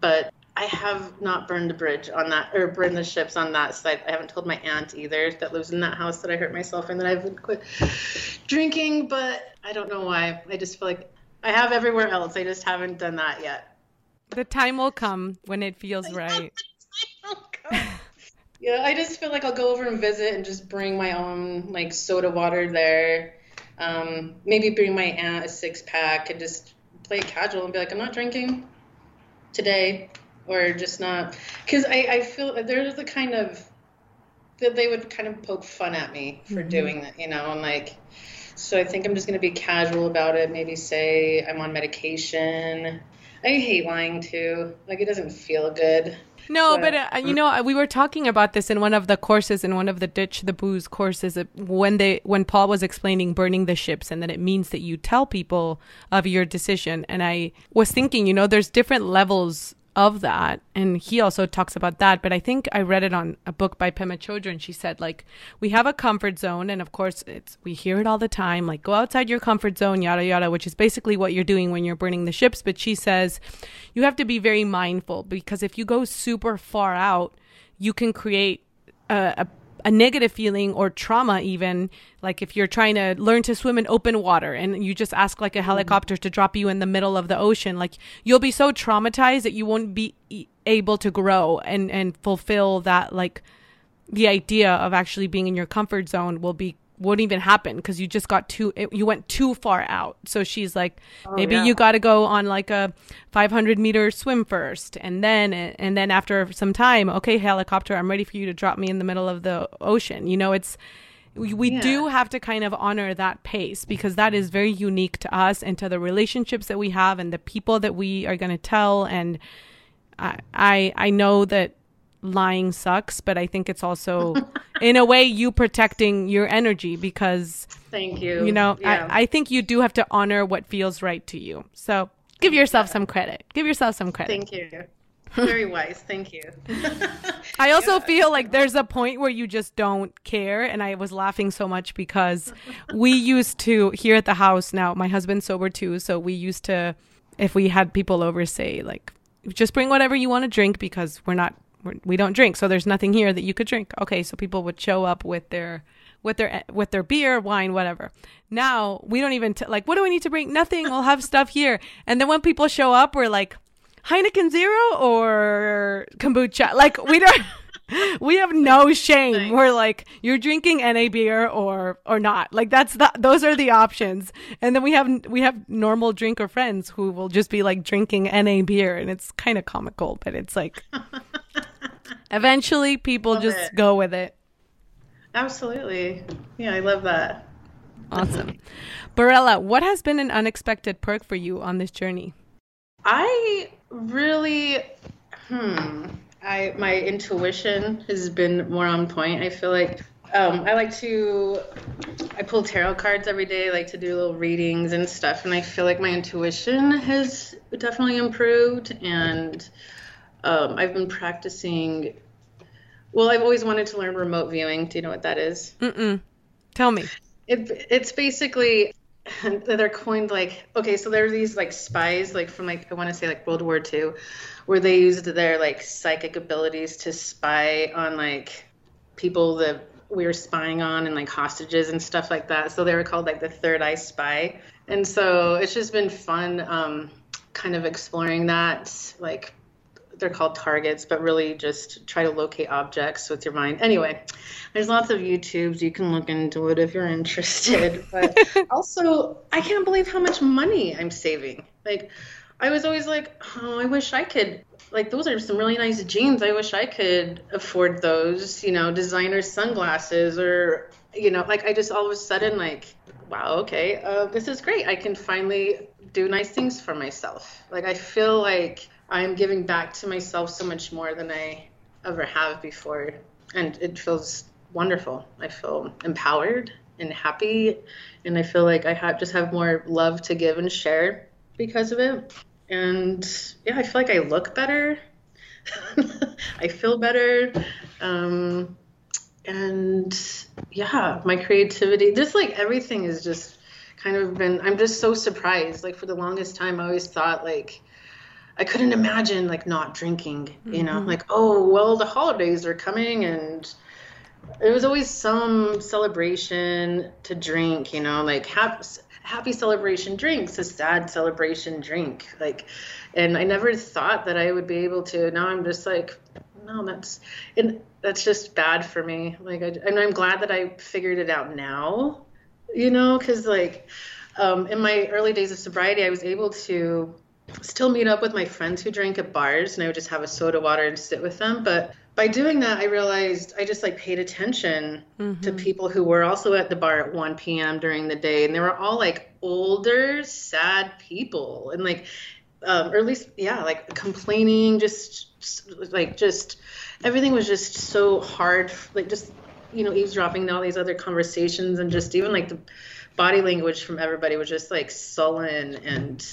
But I have not burned the bridge on that, or burned the ships on that side. I haven't told my aunt either that lives in that house that I hurt myself in that I've been quit drinking, but I don't know why. I just feel like I have everywhere else. I just haven't done that yet. The time will come when it feels right. yeah, I just feel like I'll go over and visit and just bring my own like soda water there. Um, maybe bring my aunt a six pack and just play it casual and be like, I'm not drinking today, or just not. Because I, I feel there's the kind of that they would kind of poke fun at me for doing that, you know, and like. So I think I'm just gonna be casual about it. Maybe say I'm on medication. I hate lying too. Like it doesn't feel good. No, But- but uh, you know, we were talking about this in one of the courses, in one of the ditch the booze courses, uh, when they when Paul was explaining burning the ships, and that it means that you tell people of your decision. And I was thinking, you know, there's different levels of that, and he also talks about that. But I think I read it on a book by Pema Chodron. She said, like, we have a comfort zone, and of course, it's we hear it all the time, like go outside your comfort zone, yada yada, which is basically what you're doing when you're burning the ships. But she says, you have to be very mindful because if you go super far out, you can create a, a, a negative feeling or trauma even like if you're trying to learn to swim in open water and you just ask like a helicopter to drop you in the middle of the ocean like you'll be so traumatized that you won't be able to grow and and fulfill that like the idea of actually being in your comfort zone will be won't even happen because you just got too it, you went too far out. So she's like oh, maybe yeah. you got to go on like a 500 meter swim first and then and then after some time okay helicopter i'm ready for you to drop me in the middle of the ocean. You know it's we, we do have to kind of honor that pace because that is very unique to us and to the relationships that we have and the people that we are going to tell. And I, I I know that lying sucks, but I think it's also in a way you protecting your energy because Thank you. you know Yeah. I, I think you do have to honor what feels right to you. So give yourself some credit. Give yourself some credit. Thank you. Very wise. Thank you. I also feel like there's a point where you just don't care. And I was laughing so much because we used to, here at the house now, my husband's sober too. So we used to, if we had people over, say, like, just bring whatever you want to drink because we're not, we don't drink. So there's nothing here that you could drink. Okay. So people would show up with their, with their with their beer, wine, whatever. Now we don't even t- like. What do we need to bring? Nothing. We'll have stuff here. And then when people show up, we're like, Heineken Zero or kombucha. Like we don't we have no shame. We're like you're drinking NA beer or or not. Like that's the those are the options. And then we have we have normal drinker friends who will just be like drinking NA beer and it's kind of comical, but it's like eventually people Love just it. go with it. Absolutely. Yeah, I love that. Awesome. Barela, what has been an unexpected perk for you on this journey? I really, hmm, I my intuition has been more on point. I feel like um, I like to, I pull tarot cards every day. I like to do little readings and stuff, and I feel like my intuition has definitely improved. And um, I've been practicing. Well, I've always wanted to learn remote viewing. Do you know what that is? Mm-mm. Tell me. It, it's basically they're coined like okay so there are these like spies like from like i want to say like world war ii where they used their like psychic abilities to spy on like people that we were spying on and like hostages and stuff like that so they were called like the third eye spy and so it's just been fun um kind of exploring that like they're called targets, but really just try to locate objects with your mind. Anyway, there's lots of YouTubes. You can look into it if you're interested. But also, I can't believe how much money I'm saving. Like, I was always like, oh, I wish I could. Like, those are some really nice jeans. I wish I could afford those, you know, designer sunglasses or, you know, like I just all of a sudden, like, wow, okay, uh, this is great. I can finally do nice things for myself. Like, I feel like I'm giving back to myself so much more than I ever have before. And it feels wonderful. I feel empowered and happy. And I feel like I have just have more love to give and share because of it. And yeah, I feel like I look better. I feel better. Um, and yeah, my creativity, just like everything is just kind of been, I'm just so surprised. Like for the longest time, I always thought like, I couldn't imagine like not drinking, you know, like, oh, well, the holidays are coming and it was always some celebration to drink, you know, like happy, happy celebration drinks, a sad celebration drink. Like, and I never thought that I would be able to. Now I'm just like, no, that's, and that's just bad for me. Like, I, and I'm glad that I figured it out now, you know, because like, um, in my early days of sobriety, I was able to still meet up with my friends who drank at bars and I would just have a soda water and sit with them. But by doing that, I realized I just like paid attention to people who were also at the bar at 1 p.m. during the day. And they were all like older, sad people. And like, um, or at least, yeah, like complaining, just like, just everything was just so hard. Like, just, you know, eavesdropping on all these other conversations and just even like the body language from everybody was just like sullen and,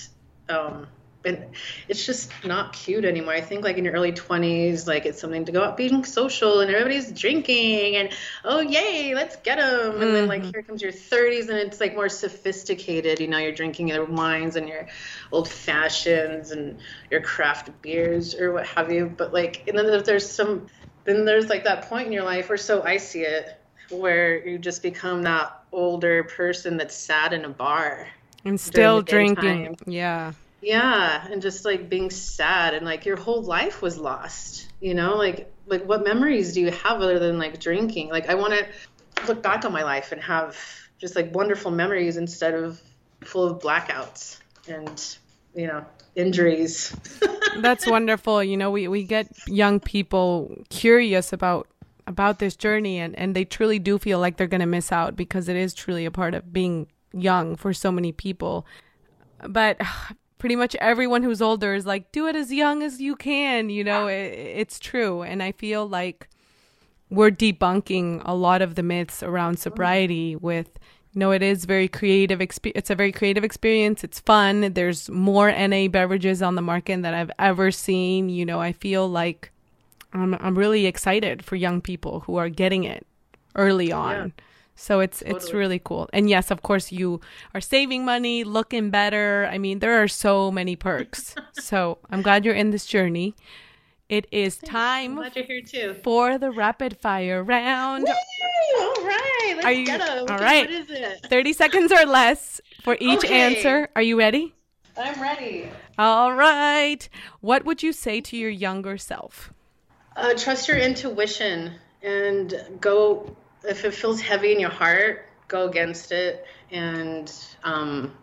um, and it's just not cute anymore. I think like in your early 20s, like it's something to go out being social and everybody's drinking and oh yay, let's get them. And then like mm-hmm. here comes your 30s and it's like more sophisticated. You know, you're drinking your wines and your old fashions and your craft beers or what have you. But like, and then there's some, then there's like that point in your life, or so I see it, where you just become that older person that's sat in a bar. And still drinking. daytime. Yeah. Yeah, and just like being sad and like your whole life was lost, you know? Like like what memories do you have other than like drinking? Like I want to look back on my life and have just like wonderful memories instead of full of blackouts and, you know, injuries. That's wonderful. You know, we, we get young people curious about about this journey and, and they truly do feel like they're gonna miss out because it is truly a part of being young for so many people. But pretty much everyone who's older is like, do it as young as you can. You know, it, it's true. And I feel like we're debunking a lot of the myths around mm-hmm. sobriety with, you know, it is very creative. Exp- it's a very creative experience. It's fun. There's more NA beverages on the market than I've ever seen. You know, I feel like I'm, I'm really excited for young people who are getting it early on. Yeah. So it's it's really cool. And yes, of course you are saving money, looking better. I mean, there are so many perks. so I'm glad you're in this journey. It is I'm time glad you're here too. for the rapid fire round. Woo! All right, let's Are you- get 'em. all right. What is it? 30 seconds or less for each Okay. answer. Are you ready? I'm ready. All right. What would you say to your younger self? Uh, trust your intuition and go. If it feels heavy in your heart, go against it. And um,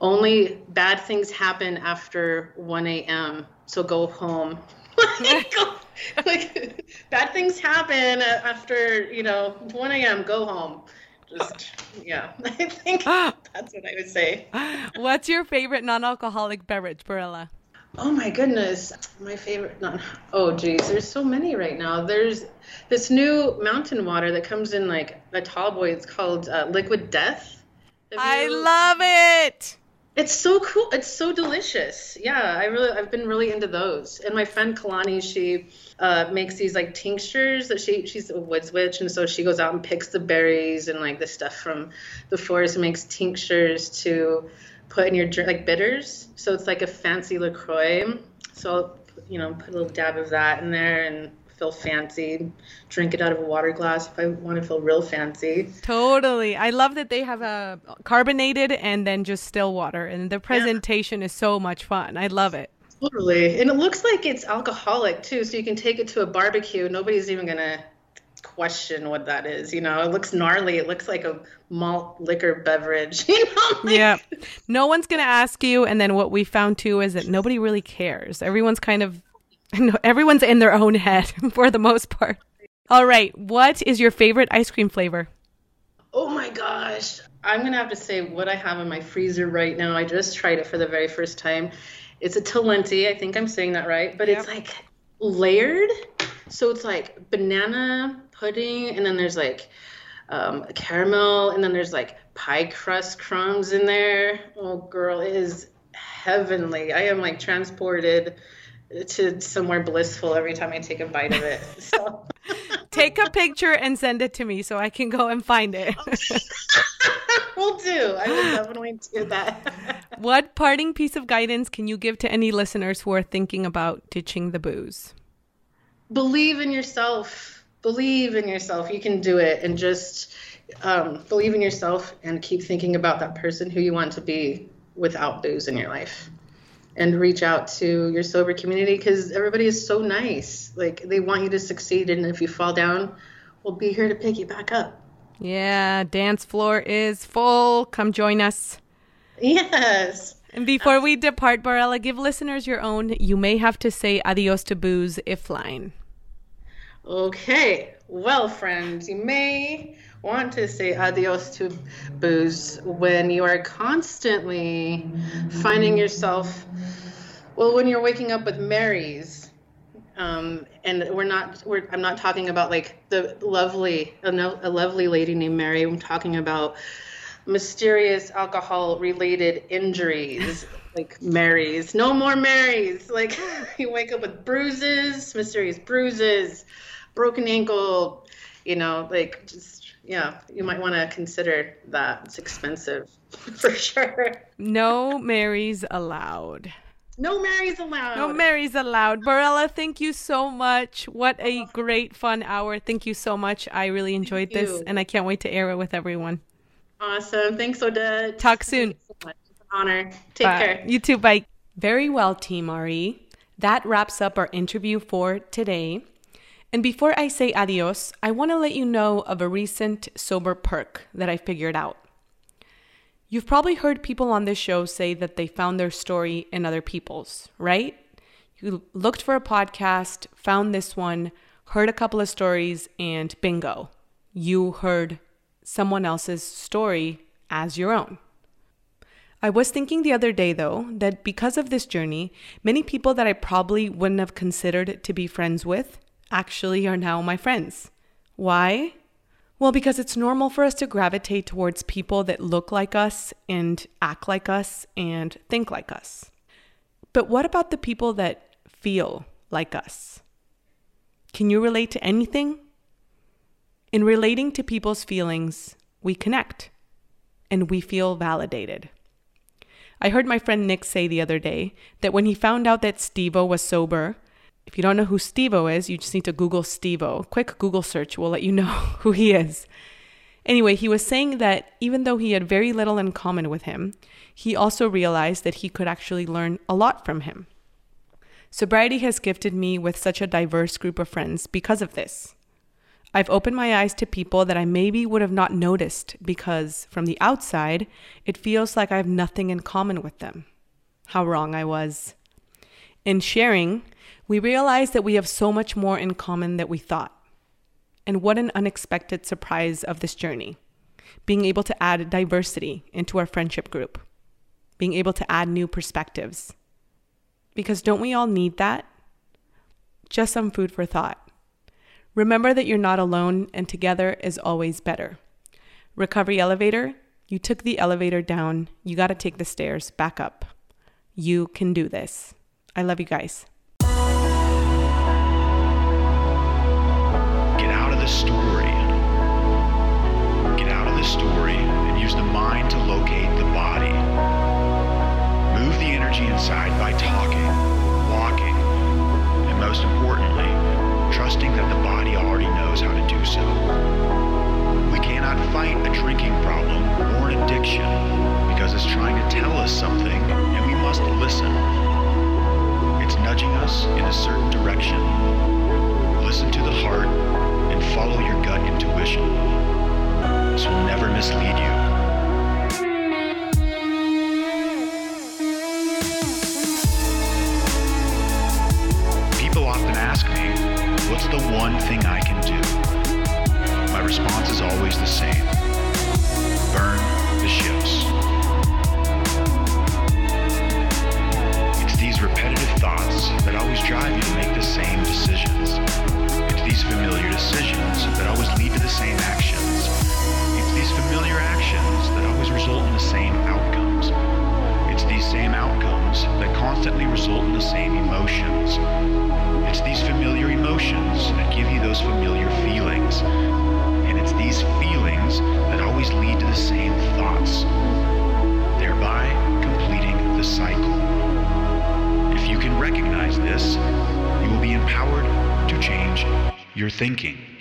only bad things happen after 1 a.m. So go home. like, go- like, bad things happen after you know 1 a.m. Go home. Just yeah. I think that's what I would say. What's your favorite non-alcoholic beverage, Barela? Oh my goodness, my favorite. Not, oh geez, there's so many right now. There's this new mountain water that comes in like a tall boy. It's called uh, Liquid Death. Have I you- love it. It's so cool. It's so delicious. Yeah, I really, I've been really into those. And my friend Kalani, she uh, makes these like tinctures that she, she's a woods witch, and so she goes out and picks the berries and like the stuff from the forest and makes tinctures to put in your drink, like bitters. So it's like a fancy Lacroix. So I'll, you know, put a little dab of that in there and feel fancy. Drink it out of a water glass if I want to feel real fancy. Totally. I love that they have a carbonated and then just still water and the presentation is so much fun. I love it. Totally. And it looks like it's alcoholic too, so you can take it to a barbecue. Nobody's even gonna question what that is. You know, it looks gnarly. It looks like a malt liquor beverage. You know, like- Yeah. No one's going to ask you and then what we found too is that nobody really cares. Everyone's kind of everyone's in their own head for the most part. All right, what is your favorite ice cream flavor? Oh my gosh. I'm gonna have to say what I have in my freezer right now. I just tried it for the very first time. It's a Talenti. I think I'm saying that right, but it's like layered. So it's like banana pudding, and then there's like um, caramel, and then there's like pie crust crumbs in there. Oh, girl, it is heavenly. I am like transported to somewhere blissful every time I take a bite of it. So. Take a picture and send it to me so I can go and find it. will do. I will definitely do that. what parting piece of guidance can you give to any listeners who are thinking about ditching the booze? believe in yourself. Believe in yourself. You can do it, and just um, believe in yourself and keep thinking about that person who you want to be without booze in your life. And reach out to your sober community because everybody is so nice. Like they want you to succeed, and if you fall down, we'll be here to pick you back up. Yeah, dance floor is full. Come join us. Yes. And before we depart, Barela, give listeners your own you may have to say adios to booze if line. Okay, well, friends, you may want to say adios to booze when you are constantly finding yourself, well, when you're waking up with Marys. Um, and we're not, we're, I'm not talking about like the lovely, a, no, a lovely lady named Mary. I'm talking about mysterious alcohol related injuries like Marys. No more Marys. Like you wake up with bruises, mysterious bruises, broken ankle, you know, like just yeah, you might want to consider that. It's expensive for sure. No Marys allowed. No Marys allowed. No Marys allowed. Barela, thank you so much. What a great fun hour. Thank you so much. I really enjoyed this and I can't wait to air it with everyone. Awesome. Thanks, Odette. Talk soon. So much. It's an honor. Take Bye. care. You too. Bye. Very well, Team RE. That wraps up our interview for today. And before I say adios, I want to let you know of a recent sober perk that I figured out. You've probably heard people on this show say that they found their story in other people's, right? You looked for a podcast, found this one, heard a couple of stories, and bingo, you heard someone else's story as your own. I was thinking the other day, though, that because of this journey, many people that I probably wouldn't have considered to be friends with actually are now my friends. Why? Well, because it's normal for us to gravitate towards people that look like us and act like us and think like us. But what about the people that feel like us? Can you relate to anything? In relating to people's feelings, we connect and we feel validated. I heard my friend Nick say the other day that when he found out that Stevo was sober, if you don't know who Stevo is, you just need to Google Stevo. Quick Google search will let you know who he is. Anyway, he was saying that even though he had very little in common with him, he also realized that he could actually learn a lot from him. Sobriety has gifted me with such a diverse group of friends because of this. I've opened my eyes to people that I maybe would have not noticed because, from the outside, it feels like I have nothing in common with them. How wrong I was. In sharing, we realize that we have so much more in common than we thought. And what an unexpected surprise of this journey being able to add diversity into our friendship group, being able to add new perspectives. Because don't we all need that? Just some food for thought. Remember that you're not alone and together is always better. Recovery elevator, you took the elevator down, you got to take the stairs back up. You can do this. I love you guys. Story. Get out of the story and use the mind to locate the body. Move the energy inside by talking, walking, and most importantly, trusting that the body already knows how to do so. We cannot fight a drinking problem or an addiction because it's trying to tell us something and we must listen. It's nudging us in a certain direction. Listen to the heart follow your gut intuition. This will never mislead you. People often ask me, what's the one thing I can do? My response is always the same burn the ships. It's these repetitive thoughts that always drive you to make the same decisions. These familiar decisions that always lead to the same actions. It's these familiar actions that always result in the same outcomes. It's these same outcomes that constantly result in the same emotions. It's these familiar emotions that give you those familiar feelings. And it's these feelings that always lead to the same thoughts, thereby completing the cycle. If you can recognize this, you will be empowered to change your thinking.